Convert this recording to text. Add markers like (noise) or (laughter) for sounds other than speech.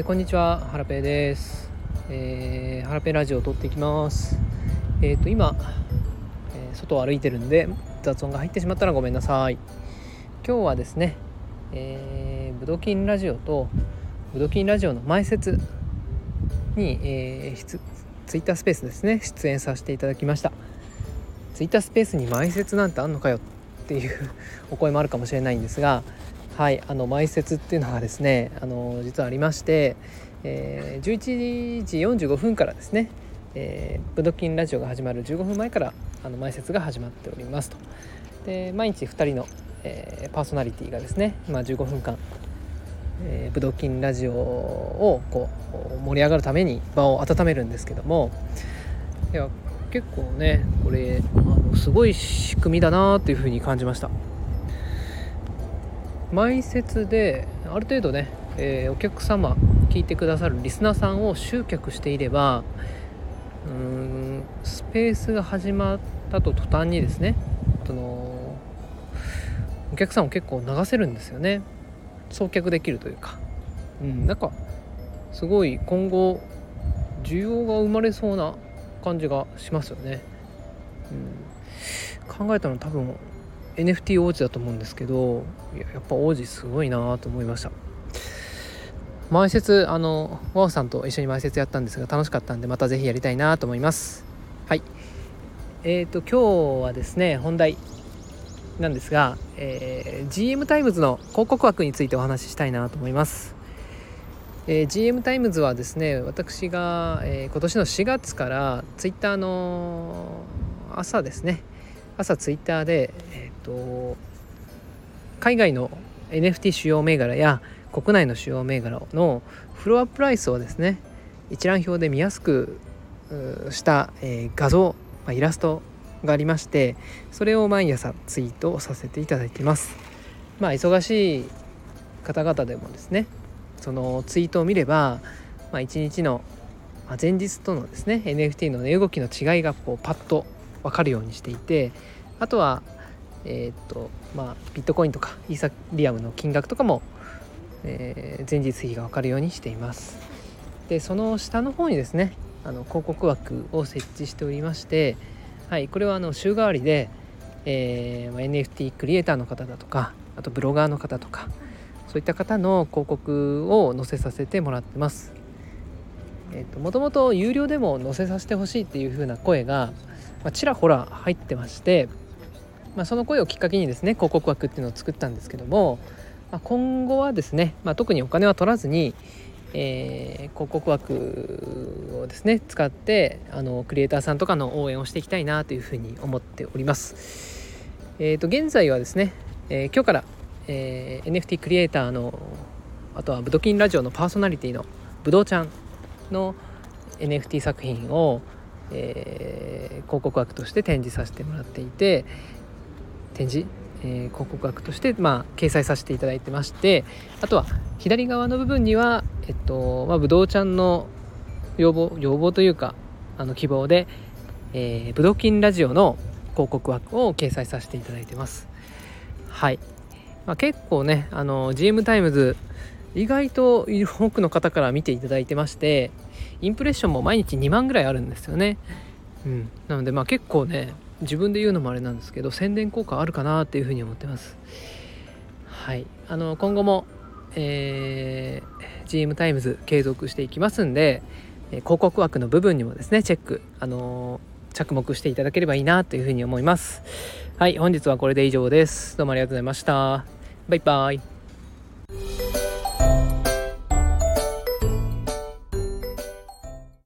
えー、こんにちは、ハラペーです。えー、ハラペラジオを撮っていきます。えっ、ー、と、今、え外を歩いてるんで、雑音が入ってしまったらごめんなさい。今日はですね、えー、ブドキンラジオと、ブドキンラジオの前説に、えー、ツイッタースペースですね、出演させていただきました。ツイッタースペースに前説なんてあんのかよっていう (laughs) お声もあるかもしれないんですが、はいあの埋設っていうのがですねあの実はありまして、えー、11時45分からですね、えー、ブドキンラジオが始まる15分前からあの埋設が始まっておりますとで毎日2人の、えー、パーソナリティがですね、まあ、15分間、えー、ブドキンラジオをこう盛り上がるために場を温めるんですけどもいや結構ねこれあのすごい仕組みだなというふうに感じました。埋設である程度ね、えー、お客様聞いてくださるリスナーさんを集客していればうーんスペースが始まったと途端にですねそのお客さんを結構流せるんですよね。送客できるというか。うんなんかすごい今後需要が生まれそうな感じがしますよね、うん、考えたの多分 NFT 王子だと思うんですけどややっぱ王子すごいなと思いました。前説あのワオさんと一緒に前説やったんですが楽しかったんでまた是非やりたいなと思います。はい。えーと今日はですね本題なんですが、えー、GM タイムズの広告枠についてお話ししたいなと思います、えー、GM タイムズはですね私が、えー、今年の4月から Twitter の朝ですね朝 Twitter で、えと海外の NFT 主要銘柄や国内の主要銘柄のフロアプライスをですね一覧表で見やすくした、え、画像、ま、イラストがありましてそれを毎朝ツイートをさせていただいています。まあ忙しい方々でもですねそのツイートを見れば、まあ、1日の前日とのですね NFT の値動きの違いがこうパッと分かるようにしていてあとはえー、っとまあ、ビットコインとかイーサリアムの金額とかも、えー、前日比が分かるようにしていますでその下の方にですねあの広告枠を設置しておりまして、はい、これはあの週替わりで、えー、NFT クリエイターの方だとかあとブロガーの方とかそういった方の広告を載せさせてもらってます。えーと、もともと有料でも載せさせてほしいっていう風な声が、まあ、ちらほら入ってましてまあ、その声をきっかけにですね広告枠っていうのを作ったんですけども、まあ、今後はですね、まあ、特にお金は取らずに、えー、広告枠をですね使ってあのクリエイターさんとかの応援をしていきたいなというふうに思っております。えー、と現在はですね、えー、今日から、えー、NFT クリエイターのあとはブドキンラジオのパーソナリティのブドウちゃんの NFT 作品を、えー、広告枠として展示させてもらっていて、展示、えー、広告枠として、まあ、掲載させていただいてましてあとは左側の部分には、えっとまあ、ぶどうちゃんの要望要望というかあの希望で、えー、ぶどう金ラジオの広告枠を掲載させていただいてます。はい、まあ、結構ねあの GM タイムズ意外と多くの方から見ていただいてましてインプレッションも毎日2万ぐらいあるんですよね。うん。なのでまあ結構ね自分で言うのもあれなんですけど宣伝効果あるかなっていうふうに思ってます。はい。あの今後も、えー、GM タイムズ継続していきますんで広告枠の部分にもですねチェックあの着目していただければいいなというふうに思います。はい。本日はこれで以上です。どうもありがとうございました。バイバイ。